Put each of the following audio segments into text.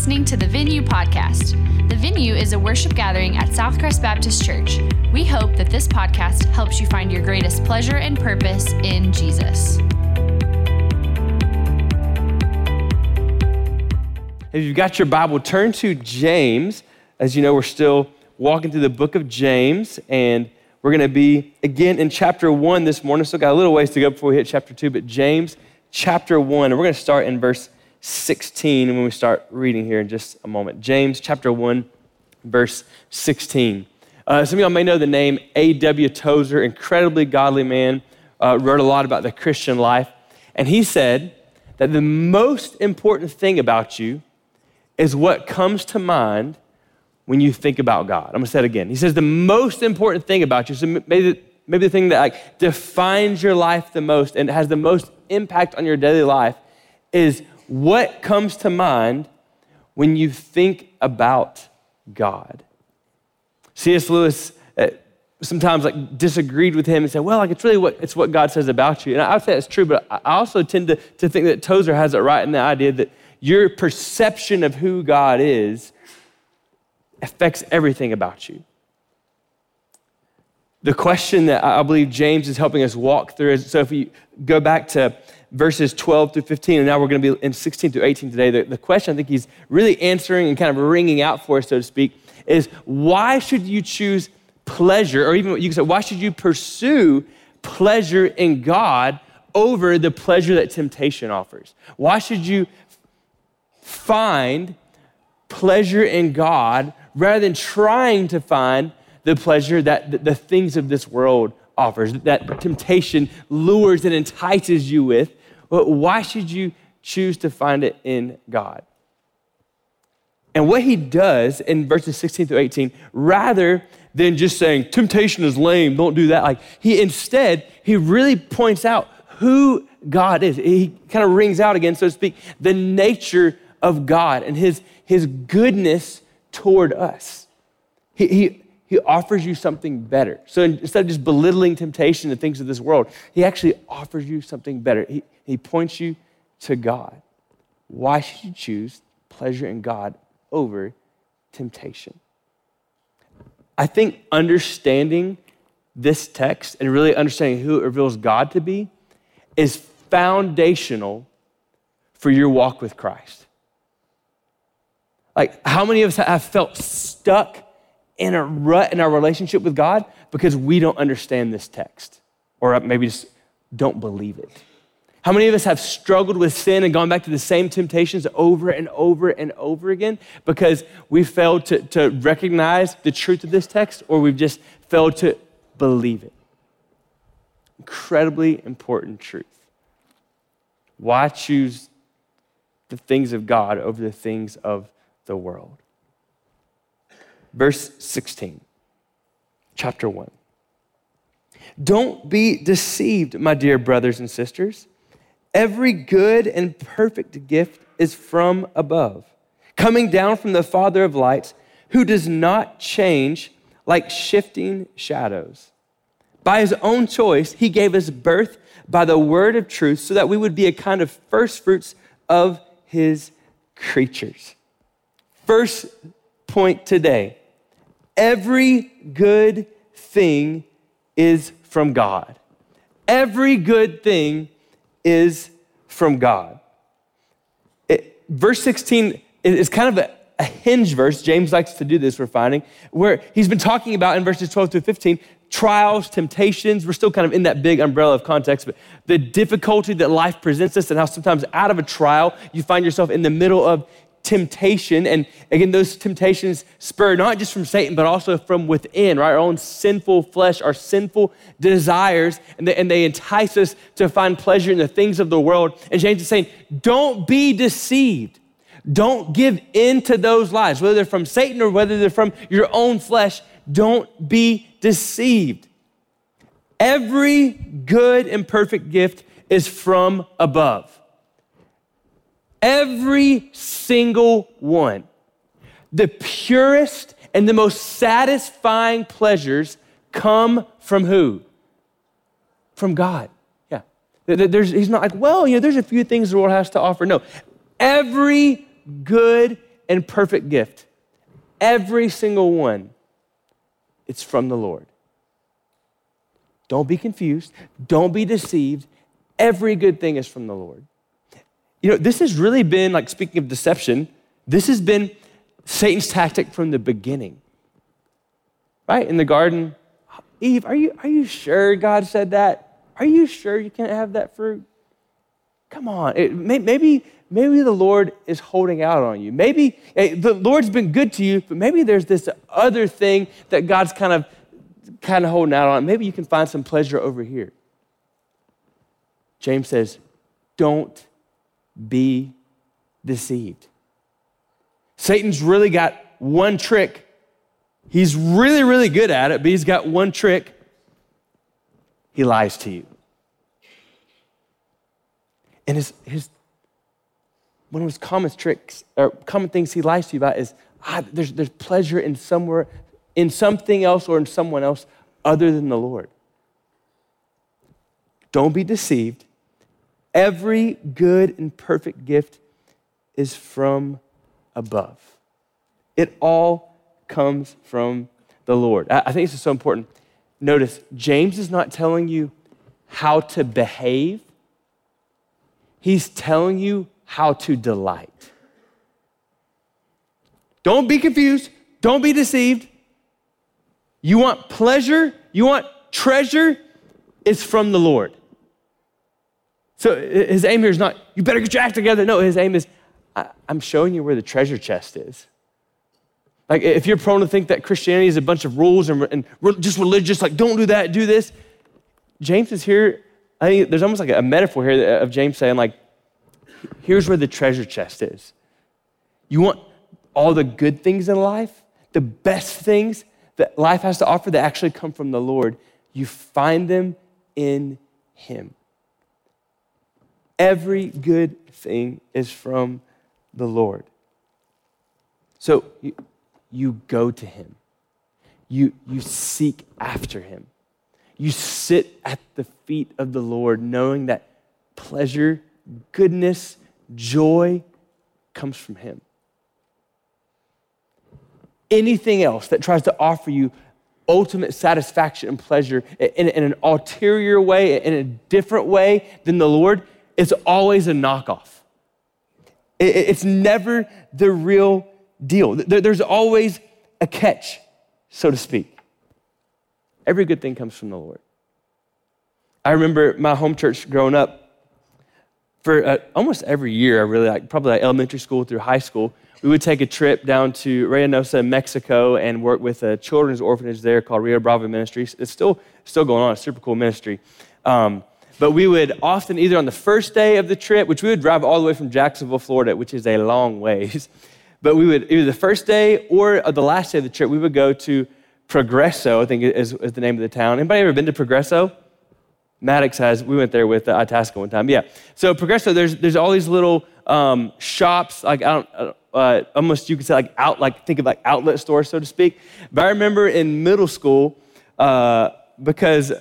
listening to the Venue Podcast. The Venue is a worship gathering at Southcrest Baptist Church. We hope that this podcast helps you find your greatest pleasure and purpose in Jesus. If you've got your Bible, turn to James. As you know, we're still walking through the book of James, and we're going to be again in chapter one this morning. Still got a little ways to go before we hit chapter two, but James chapter one, and we're going to start in verse 16 when we start reading here in just a moment. James chapter 1, verse 16. Uh, some of y'all may know the name A.W. Tozer, incredibly godly man, uh, wrote a lot about the Christian life. And he said that the most important thing about you is what comes to mind when you think about God. I'm gonna say it again. He says the most important thing about you, so maybe, maybe the thing that like defines your life the most and has the most impact on your daily life is what comes to mind when you think about God? C.S. Lewis uh, sometimes like disagreed with him and said, well, like it's really what it's what God says about you. And I would say it's true, but I also tend to, to think that Tozer has it right in the idea that your perception of who God is affects everything about you. The question that I believe James is helping us walk through is so if we go back to verses 12 through 15, and now we're going to be in 16 through 18 today. The, the question I think he's really answering and kind of ringing out for us, so to speak, is why should you choose pleasure, or even you can say, why should you pursue pleasure in God over the pleasure that temptation offers? Why should you find pleasure in God rather than trying to find the pleasure that the, the things of this world offers, that temptation lures and entices you with? But why should you choose to find it in God? And what he does in verses 16 through 18, rather than just saying, temptation is lame, don't do that, like he instead, he really points out who God is. He kind of rings out again, so to speak, the nature of God and his, his goodness toward us. He, he, he offers you something better. So instead of just belittling temptation and things of this world, he actually offers you something better. He, he points you to God. Why should you choose pleasure in God over temptation? I think understanding this text and really understanding who it reveals God to be is foundational for your walk with Christ. Like, how many of us have felt stuck in a rut in our relationship with God because we don't understand this text or maybe just don't believe it? How many of us have struggled with sin and gone back to the same temptations over and over and over again because we failed to, to recognize the truth of this text or we've just failed to believe it? Incredibly important truth. Why choose the things of God over the things of the world? Verse 16, chapter 1. Don't be deceived, my dear brothers and sisters. Every good and perfect gift is from above, coming down from the Father of lights, who does not change like shifting shadows. By his own choice, he gave us birth by the word of truth so that we would be a kind of first fruits of his creatures. First point today every good thing is from God. Every good thing is from God. It, verse 16 is kind of a, a hinge verse. James likes to do this, we're finding, where he's been talking about in verses 12 through 15 trials, temptations. We're still kind of in that big umbrella of context, but the difficulty that life presents us and how sometimes out of a trial, you find yourself in the middle of temptation. And again, those temptations spur not just from Satan, but also from within, right? Our own sinful flesh, our sinful desires, and they, and they entice us to find pleasure in the things of the world. And James is saying, don't be deceived. Don't give in to those lies, whether they're from Satan or whether they're from your own flesh. Don't be deceived. Every good and perfect gift is from above Every single one. The purest and the most satisfying pleasures come from who? From God. Yeah. There's, he's not like, well, you know, there's a few things the world has to offer. No. Every good and perfect gift, every single one, it's from the Lord. Don't be confused. Don't be deceived. Every good thing is from the Lord. You know, this has really been, like, speaking of deception, this has been Satan's tactic from the beginning. Right? In the garden, Eve, are you, are you sure God said that? Are you sure you can't have that fruit? Come on. It, may, maybe, maybe the Lord is holding out on you. Maybe hey, the Lord's been good to you, but maybe there's this other thing that God's kind of kind of holding out on. Maybe you can find some pleasure over here. James says, don't be deceived. Satan's really got one trick. He's really, really good at it, but he's got one trick. He lies to you. And his, his one of his common tricks or common things he lies to you about is ah, there's, there's pleasure in somewhere, in something else or in someone else other than the Lord. Don't be deceived. Every good and perfect gift is from above. It all comes from the Lord. I think this is so important. Notice, James is not telling you how to behave, he's telling you how to delight. Don't be confused, don't be deceived. You want pleasure, you want treasure, it's from the Lord. So his aim here is not, you better get your act together. No, his aim is, I, am showing you where the treasure chest is. Like, if you're prone to think that Christianity is a bunch of rules and, and just religious, like, don't do that, do this, James is here. I think there's almost like a metaphor here of James saying, like, here's where the treasure chest is. You want all the good things in life, the best things that life has to offer that actually come from the Lord. You find them in Him. Every good thing is from the Lord. So you, you go to him, you, you seek after him, you sit at the feet of the Lord, knowing that pleasure, goodness, joy comes from him. Anything else that tries to offer you ultimate satisfaction and pleasure in, in, an ulterior way, in a different way than the Lord, is always a knockoff. It's never the real deal. There's always a catch, so to speak. Every good thing comes from the Lord. I remember my home church growing up. For uh, almost every year, I really like, probably like elementary school through high school, we would take a trip down to Reynosa, Mexico, and work with a children's orphanage there called Rio Bravo Ministries. It's still still going on. It's a super cool ministry. Um, but we would often, either on the first day of the trip, which we would drive all the way from Jacksonville, Florida, which is a long ways, but we would, either the first day or the last day of the trip, we would go to Progreso, I think is, is the name of the town. Anybody ever been to Progreso? Maddox has. We went there with uh, Itasca one time. Yeah. So Progreso, there's there's all these little um, shops, like I don't, uh, almost you could say like out, like think of like outlet stores, so to speak. But I remember in middle school, uh, because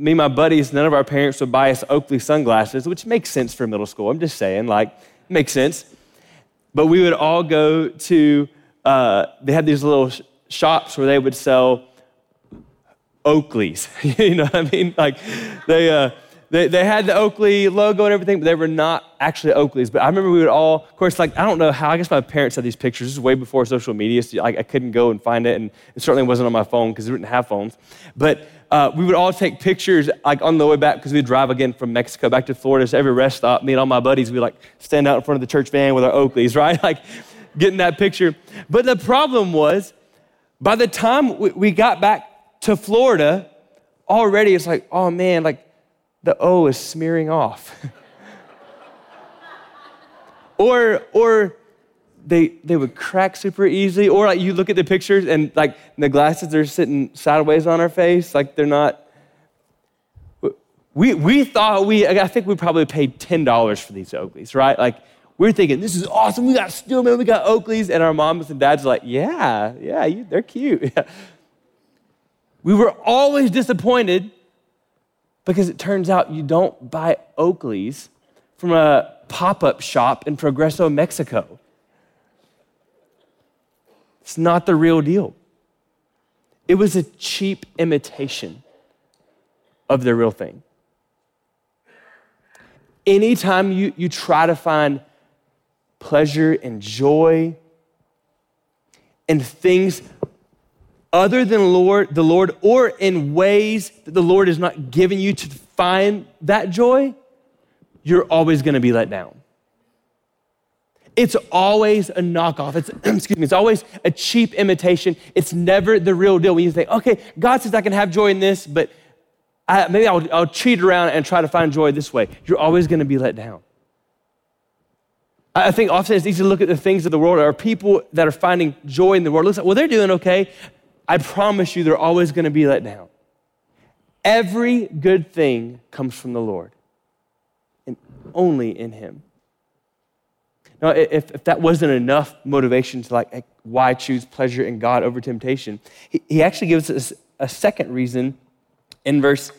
me and my buddies, none of our parents would buy us Oakley sunglasses, which makes sense for middle school. I'm just saying, like, makes sense. But we would all go to, uh, they had these little sh- shops where they would sell Oakleys. you know what I mean? Like, they, uh, they, they had the Oakley logo and everything, but they were not actually Oakleys. But I remember we would all, of course, like, I don't know how, I guess my parents had these pictures. This is way before social media, so I, I couldn't go and find it, and it certainly wasn't on my phone because we didn't have phones. But uh, we would all take pictures like on the way back because we'd drive again from Mexico back to Florida. So every rest stop, me and all my buddies, we like stand out in front of the church van with our Oakleys, right? Like getting that picture. But the problem was, by the time we got back to Florida, already it's like, oh man, like the O is smearing off. or, or they, they would crack super easily. Or like you look at the pictures and like the glasses are sitting sideways on our face, like they're not. We, we thought we, I think we probably paid $10 for these Oakleys, right? Like we're thinking, this is awesome. We got Stillman, we got Oakleys. And our moms and dads are like, yeah, yeah, you, they're cute. we were always disappointed because it turns out you don't buy Oakleys from a pop up shop in Progreso, Mexico. It's not the real deal. It was a cheap imitation of the real thing. Anytime you, you try to find pleasure and joy and things other than Lord, the Lord or in ways that the Lord is not giving you to find that joy, you're always going to be let down. It's always a knockoff. It's, excuse me, it's always a cheap imitation. It's never the real deal. When you say, okay, God says I can have joy in this, but I, maybe I'll, I'll cheat around and try to find joy this way. You're always going to be let down. I think often it's easy to look at the things of the world or people that are finding joy in the world. Looks like, well, they're doing okay. I promise you, they're always going to be let down. Every good thing comes from the Lord and only in Him. Now, if, if that wasn't enough motivation to like why choose pleasure in God over temptation, he, he actually gives us a second reason in verse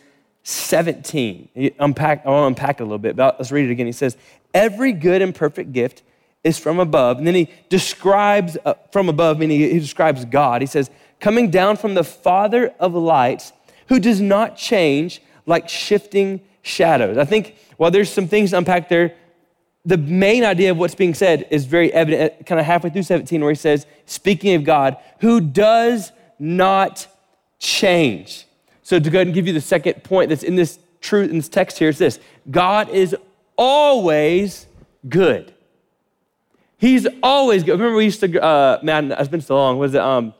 17. He unpack, I want to unpack it a little bit, but let's read it again. He says, Every good and perfect gift is from above. And then he describes uh, from above, meaning he describes God. He says, coming down from the Father of lights, who does not change like shifting shadows. I think while there's some things to unpack there, the main idea of what's being said is very evident, uh, kind of halfway through 17, where he says, speaking of God, who does not change. So to go ahead and give you the second point that's in this truth in this text here is this God is always good. He's always good. Remember, we used to, uh, man, it's been so long. Was it um,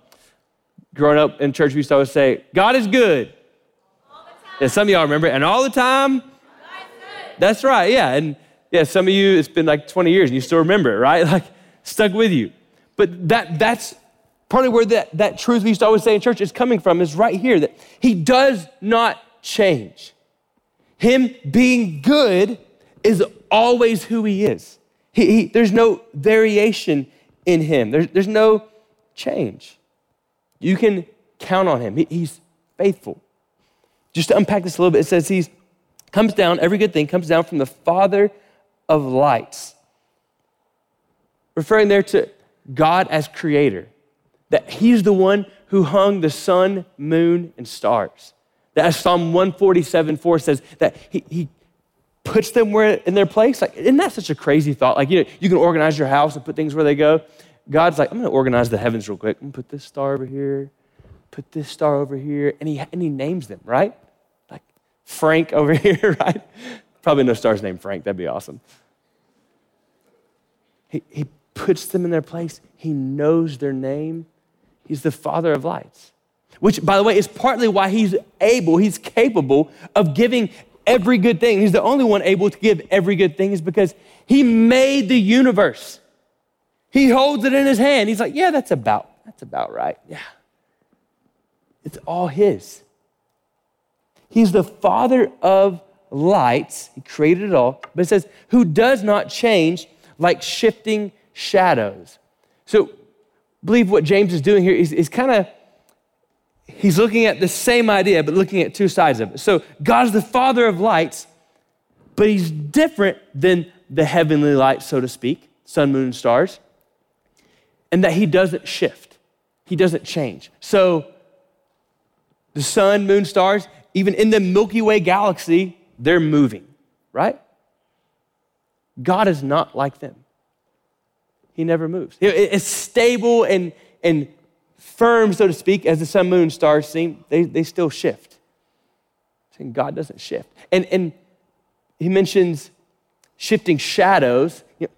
growing up in church? We used to always say, God is good. Yeah, some of y'all remember, and all the time. That's right. Yeah, and yeah, some of you, it's been like 20 years, and you still remember it, right? Like stuck with you. But that that's partly where that, that truth we used to always say in church is coming from is right here that he does not change. Him being good is always who he is. He, he, there's no variation in him, there's, there's no change. You can count on him, he, he's faithful. Just to unpack this a little bit, it says he comes down, every good thing comes down from the Father of lights. Referring there to God as creator, that he's the one who hung the sun, moon, and stars. That as Psalm 147 4 says, that he, he puts them where in their place. Like, isn't that such a crazy thought? Like, you know, you can organize your house and put things where they go. God's like, I'm going to organize the heavens real quick. I'm to put this star over here, put this star over here, and he, and he names them, right? Like Frank over here, right? Probably no stars named Frank. That'd be awesome. He, he puts them in their place. He knows their name. He's the Father of lights, which, by the way, is partly why he's able, he's capable of giving every good thing. He's the only one able to give every good thing, is because he made the universe. He holds it in his hand. He's like, yeah, that's about, that's about right. Yeah. It's all his. He's the father of lights. He created it all. But it says, who does not change like shifting shadows. So, believe what James is doing here is, is kind of he's looking at the same idea, but looking at two sides of it. So, God is the father of lights, but he's different than the heavenly lights, so to speak, sun, moon, stars, and that he doesn't shift, he doesn't change. So, the sun, moon, stars, even in the Milky Way galaxy, they're moving, right? God is not like them. He never moves. It's stable and, and firm, so to speak, as the sun, moon, stars seem, they, they still shift. And God doesn't shift. And, and he mentions shifting shadows. You know,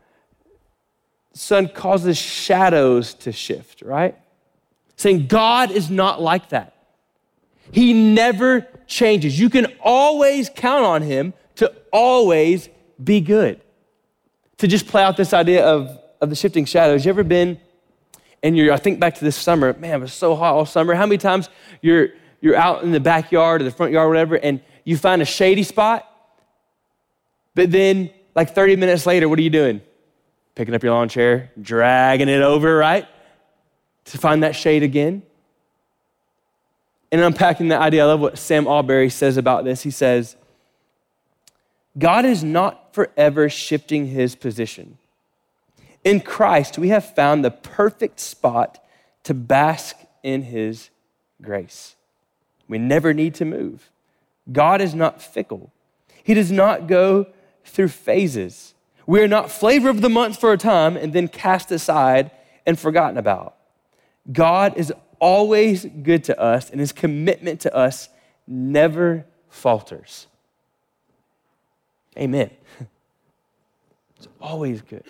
sun causes shadows to shift, right? Saying God is not like that. He never changes. You can always count on him to always be good. To just play out this idea of, of the shifting shadows, you ever been and you're, I think back to this summer, man, it was so hot all summer. How many times you're, you're out in the backyard or the front yard or whatever, and you find a shady spot, but then like 30 minutes later, what are you doing? Picking up your lawn chair, dragging it over, right? To find that shade again. And unpacking that idea, I love what Sam Allberry says about this. He says, God is not forever shifting his position. In Christ, we have found the perfect spot to bask in his grace. We never need to move. God is not fickle. He does not go through phases. We are not flavor of the month for a time and then cast aside and forgotten about. God is always good to us, and his commitment to us never falters. Amen. It's always good.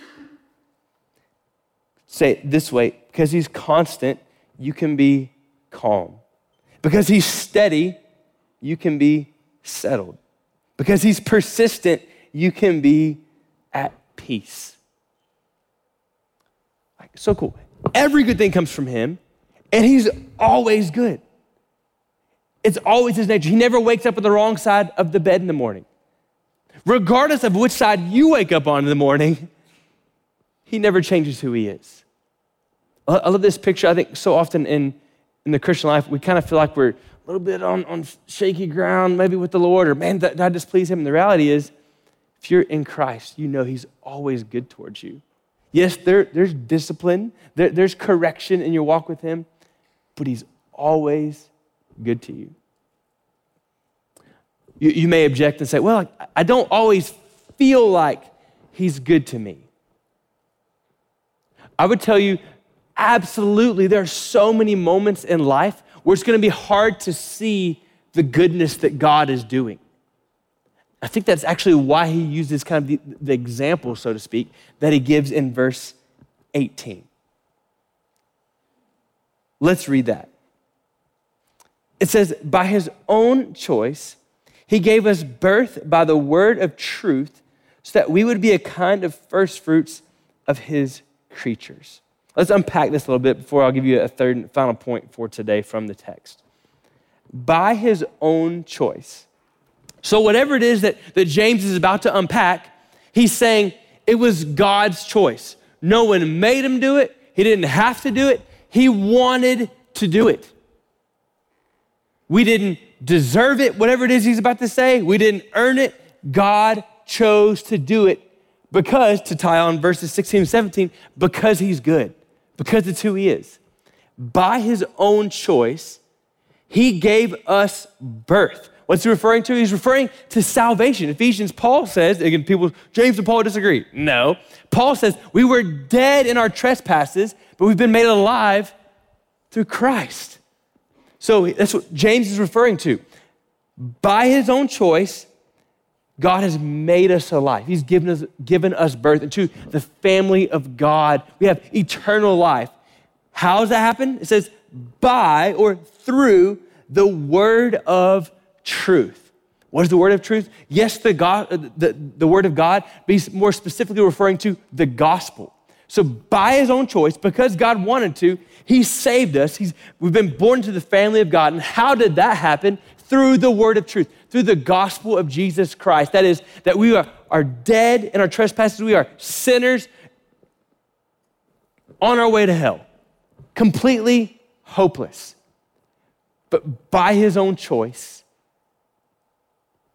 Say it this way because he's constant, you can be calm. Because he's steady, you can be settled. Because he's persistent, you can be at peace. So cool. Every good thing comes from him, and he's always good. It's always his nature. He never wakes up on the wrong side of the bed in the morning. Regardless of which side you wake up on in the morning, he never changes who he is. I love this picture. I think so often in, in the Christian life, we kind of feel like we're a little bit on, on shaky ground, maybe with the Lord, or man, did I displease him? And the reality is, if you're in Christ, you know he's always good towards you. Yes, there, there's discipline, there, there's correction in your walk with him, but he's always good to you. You, you may object and say, Well, I don't always feel like he's good to me. I would tell you, absolutely, there are so many moments in life where it's going to be hard to see the goodness that God is doing. I think that's actually why he uses kind of the, the example, so to speak, that he gives in verse 18. Let's read that. It says, By his own choice, he gave us birth by the word of truth so that we would be a kind of first fruits of his creatures. Let's unpack this a little bit before I'll give you a third and final point for today from the text. By his own choice. So, whatever it is that, that James is about to unpack, he's saying it was God's choice. No one made him do it, he didn't have to do it, he wanted to do it. We didn't deserve it, whatever it is he's about to say. We didn't earn it. God chose to do it because, to tie on verses 16 and 17, because he's good, because it's who he is. By his own choice, he gave us birth. What's he referring to? He's referring to salvation. Ephesians, Paul says, again, people, James and Paul disagree. No. Paul says, we were dead in our trespasses, but we've been made alive through Christ. So that's what James is referring to. By his own choice, God has made us alive. He's given us, given us birth into the family of God. We have eternal life. How does that happen? It says, by or through the word of truth. What is the word of truth? Yes, the, God, the, the word of God, but he's more specifically referring to the gospel. So, by his own choice, because God wanted to, he saved us. He's, we've been born into the family of God. And how did that happen? Through the word of truth, through the gospel of Jesus Christ. That is, that we are, are dead in our trespasses, we are sinners on our way to hell, completely hopeless. But by his own choice,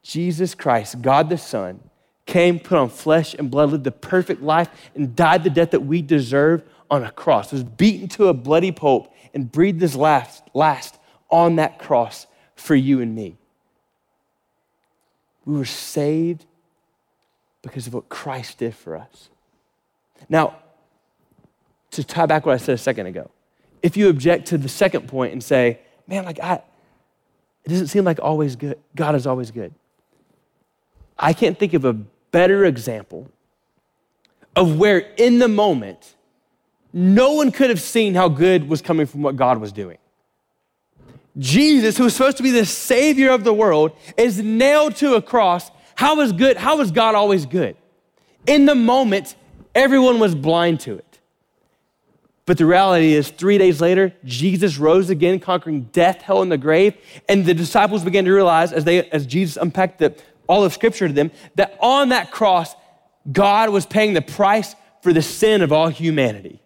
Jesus Christ, God the Son, came, put on flesh and blood, lived the perfect life, and died the death that we deserve on a cross, was beaten to a bloody pulp, and breathed his last, last on that cross for you and me. We were saved because of what Christ did for us. Now, to tie back what I said a second ago, if you object to the second point and say, man, like I, it doesn't seem like always good, God is always good. I can't think of a better example of where in the moment no one could have seen how good was coming from what God was doing. Jesus, who was supposed to be the savior of the world, is nailed to a cross. How is good? How is God always good? In the moment, everyone was blind to it. But the reality is, three days later, Jesus rose again, conquering death, hell, and the grave. And the disciples began to realize, as, they, as Jesus unpacked the, all of Scripture to them, that on that cross, God was paying the price for the sin of all humanity.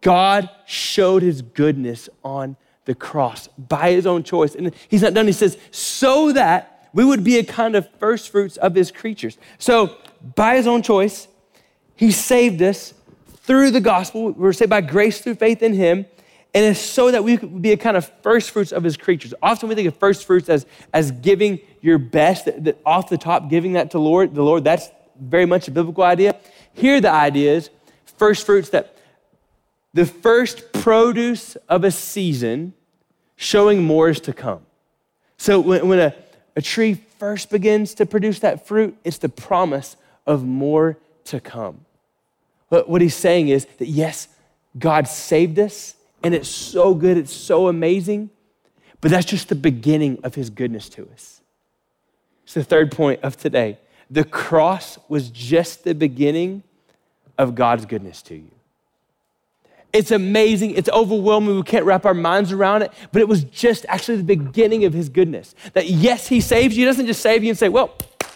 God showed his goodness on the cross by his own choice. And he's not done. He says, so that we would be a kind of first fruits of his creatures. So, by his own choice, he saved us through the gospel. We're saved by grace through faith in him. And it's so that we could be a kind of first fruits of his creatures. Often we think of first fruits as, as giving your best, that, that off the top, giving that to Lord, the Lord. That's very much a biblical idea. Here, the idea is first fruits that the first produce of a season showing more is to come. So when, when a, a tree first begins to produce that fruit, it's the promise of more to come. But what he's saying is that yes, God saved us, and it's so good, it's so amazing, but that's just the beginning of his goodness to us. It's the third point of today. The cross was just the beginning of God's goodness to you. It's amazing. It's overwhelming. We can't wrap our minds around it, but it was just actually the beginning of his goodness. That yes, he saves you. He doesn't just save you and say, well,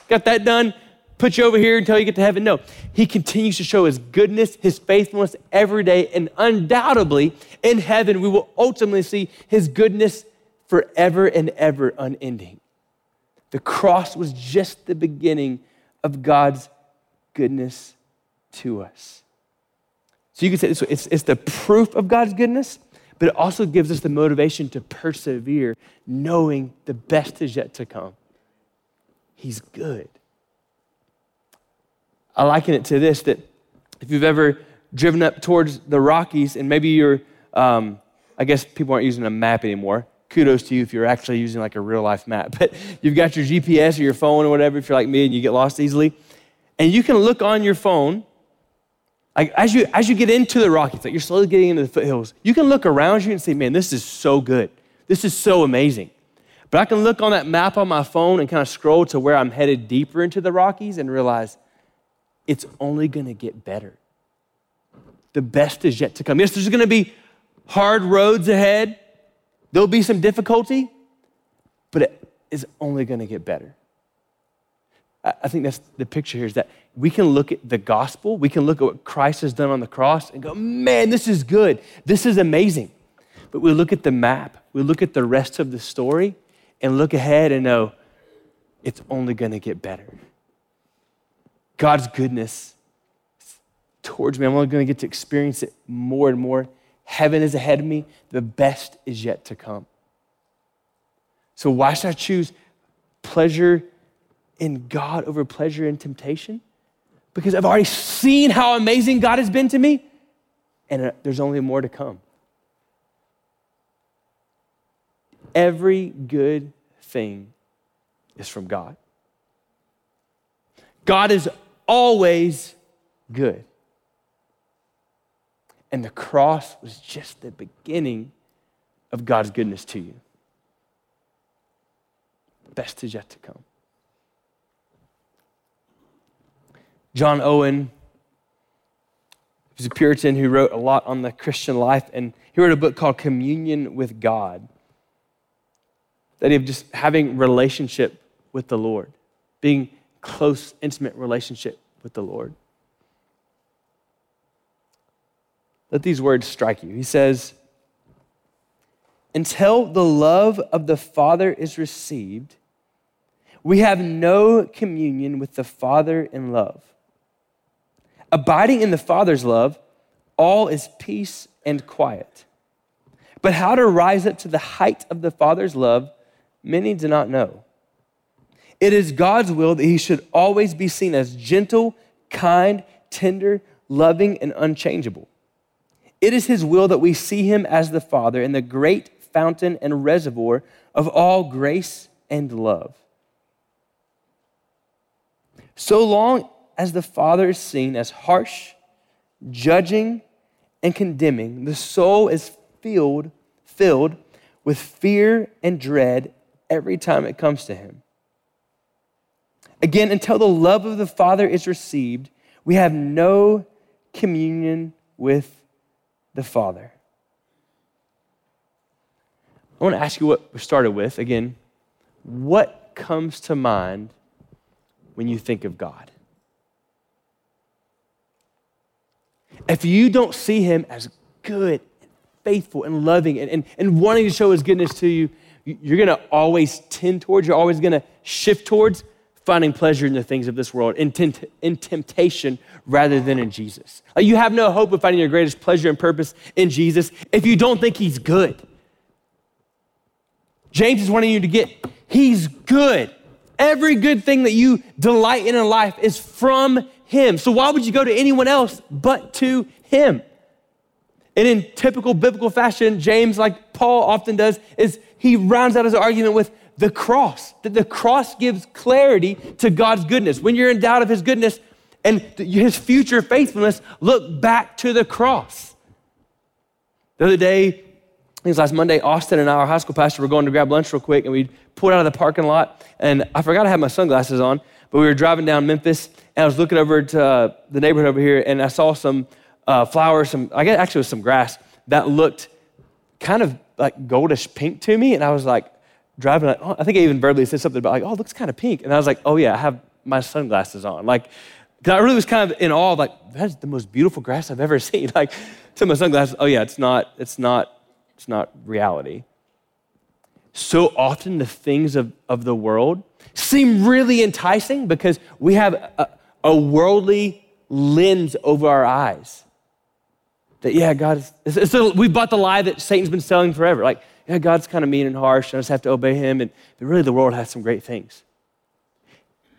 got that done, put you over here until you get to heaven. No, he continues to show his goodness, his faithfulness every day. And undoubtedly, in heaven, we will ultimately see his goodness forever and ever unending. The cross was just the beginning of God's goodness to us. So you can say this it's, it's the proof of God's goodness, but it also gives us the motivation to persevere, knowing the best is yet to come. He's good. I liken it to this that if you've ever driven up towards the Rockies and maybe you're, um, I guess people aren't using a map anymore. Kudos to you if you're actually using like a real life map. But you've got your GPS or your phone or whatever, if you're like me and you get lost easily. And you can look on your phone like as you as you get into the Rockies, like you're slowly getting into the foothills, you can look around you and say, man, this is so good. This is so amazing. But I can look on that map on my phone and kind of scroll to where I'm headed deeper into the Rockies and realize it's only gonna get better. The best is yet to come. Yes, there's gonna be hard roads ahead, there'll be some difficulty, but it is only gonna get better. I think that's the picture here is that we can look at the gospel, we can look at what Christ has done on the cross and go, man, this is good. This is amazing. But we look at the map, we look at the rest of the story and look ahead and know it's only going to get better. God's goodness towards me, I'm only going to get to experience it more and more. Heaven is ahead of me, the best is yet to come. So, why should I choose pleasure? in God over pleasure in temptation because I've already seen how amazing God has been to me, and uh, there's only more to come. Every good thing is from God. God is always good. And the cross was just the beginning of God's goodness to you. Best is yet to come. John Owen, he's a Puritan who wrote a lot on the Christian life, and he wrote a book called Communion with God. That of just having relationship with the Lord, being close, intimate relationship with the Lord. Let these words strike you. He says, Until the love of the Father is received, we have no communion with the Father in love. Abiding in the Father's love, all is peace and quiet. But how to rise up to the height of the Father's love, many do not know. It is God's will that he should always be seen as gentle, kind, tender, loving, and unchangeable. It is his will that we see him as the Father and the great fountain and reservoir of all grace and love. So long as the Father is seen as harsh, judging, and condemning, the soul is filled, filled with fear and dread every time it comes to him. Again, until the love of the Father is received, we have no communion with the Father. I want to ask you what we started with. Again, what comes to mind when you think of God? If you don't see him as good, and faithful, and loving, and, and, and wanting to show his goodness to you, you're going to always tend towards, you're always going to shift towards finding pleasure in the things of this world, in, in temptation rather than in Jesus. Like you have no hope of finding your greatest pleasure and purpose in Jesus if you don't think he's good. James is wanting you to get, he's good. Every good thing that you delight in in life is from him. So why would you go to anyone else but to him? And in typical biblical fashion, James, like Paul often does, is he rounds out his argument with the cross, that the cross gives clarity to God's goodness. When you're in doubt of his goodness and his future faithfulness, look back to the cross. The other day, I think it was last Monday, Austin and I, our high school pastor, were going to grab lunch real quick, and we pulled out of the parking lot, and I forgot I had my sunglasses on, but we were driving down Memphis, and I was looking over to uh, the neighborhood over here, and I saw some uh, flowers, some, I guess actually was some grass that looked kind of like goldish pink to me, and I was like, driving, like, oh, I think I even verbally said something about like, oh, it looks kind of pink. And I was like, oh yeah, I have my sunglasses on. Like, I really was kind of in awe, like, that's the most beautiful grass I've ever seen. Like, to my sunglasses, oh yeah, it's not, it's not, it's not reality. So often the things of, of the world seem really enticing because we have a, a worldly lens over our eyes. That, yeah, God is, so we bought the lie that Satan's been selling forever. Like, yeah, God's kind of mean and harsh, and I just have to obey him. And, but really, the world has some great things.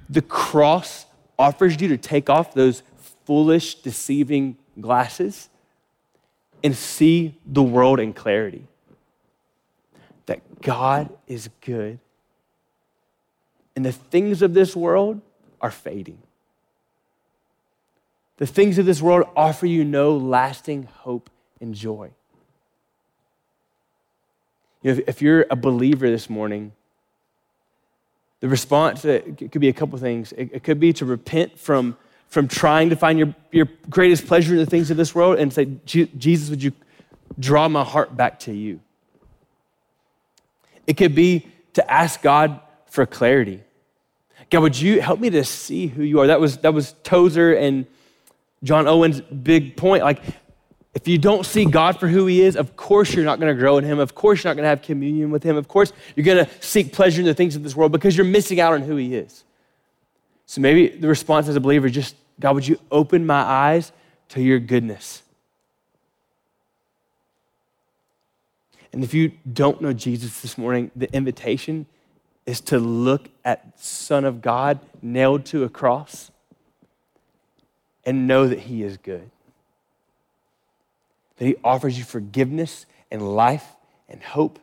The cross offers you to take off those foolish, deceiving glasses and see the world in clarity. That God is good, and the things of this world are fading. The things of this world offer you no lasting hope and joy. You know, if, you're a believer this morning, the response uh, it could be a couple things. It, it, could be to repent from, from trying to find your, your greatest pleasure in the things of this world and say, Jesus, would you draw my heart back to you? It could be to ask God for clarity. God, would you help me to see who you are? That was, that was Tozer and John Owen's big point. Like, if you don't see God for who He is, of course you're not going to grow in Him. Of course you're not going to have communion with Him. Of course you're going to seek pleasure in the things of this world because you're missing out on who He is. So maybe the response as a believer is just, God, would you open my eyes to your goodness? And if you don't know Jesus this morning, the invitation is to look at Son of God nailed to a cross and know that He is good that He offers you forgiveness and life and hope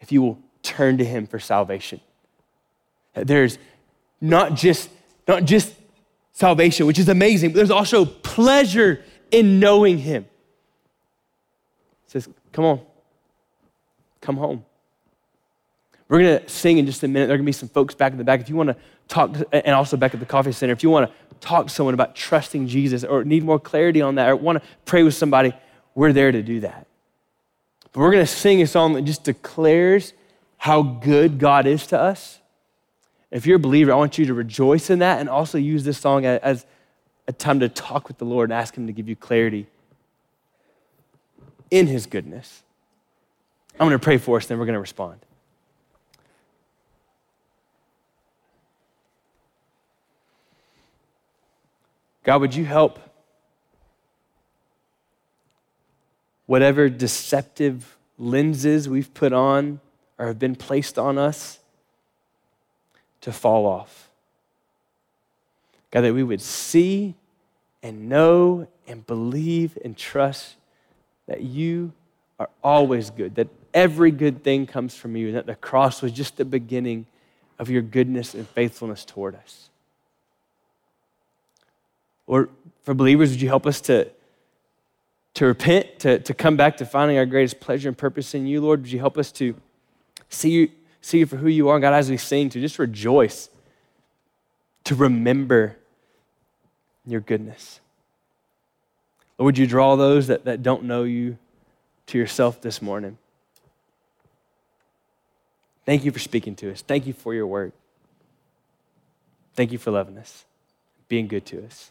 if you will turn to Him for salvation. That There's not just, not just salvation, which is amazing, but there's also pleasure in knowing Him. Says, Come on, come home. We're going to sing in just a minute. There are going to be some folks back in the back. If you want to talk, and also back at the coffee center, if you want to talk to someone about trusting Jesus or need more clarity on that or want to pray with somebody, we're there to do that. But we're going to sing a song that just declares how good God is to us. If you're a believer, I want you to rejoice in that and also use this song as a time to talk with the Lord and ask Him to give you clarity in His goodness. I'm going to pray for us, then we're going to respond. God, would you help whatever deceptive lenses we've put on or have been placed on us to fall off. God, that we would see and know and believe and trust that you are always good, that every good thing comes from you, and that the cross was just the beginning of your goodness and faithfulness toward us. Or for believers, would you help us to to repent, to, to come back to finding our greatest pleasure and purpose in you, Lord. Would you help us to see you, see you for who you are, God, as we sing, to just rejoice, to remember your goodness. Lord, would you draw those that, that don't know you to yourself this morning? Thank you for speaking to us. Thank you for your word. Thank you for loving us, being good to us.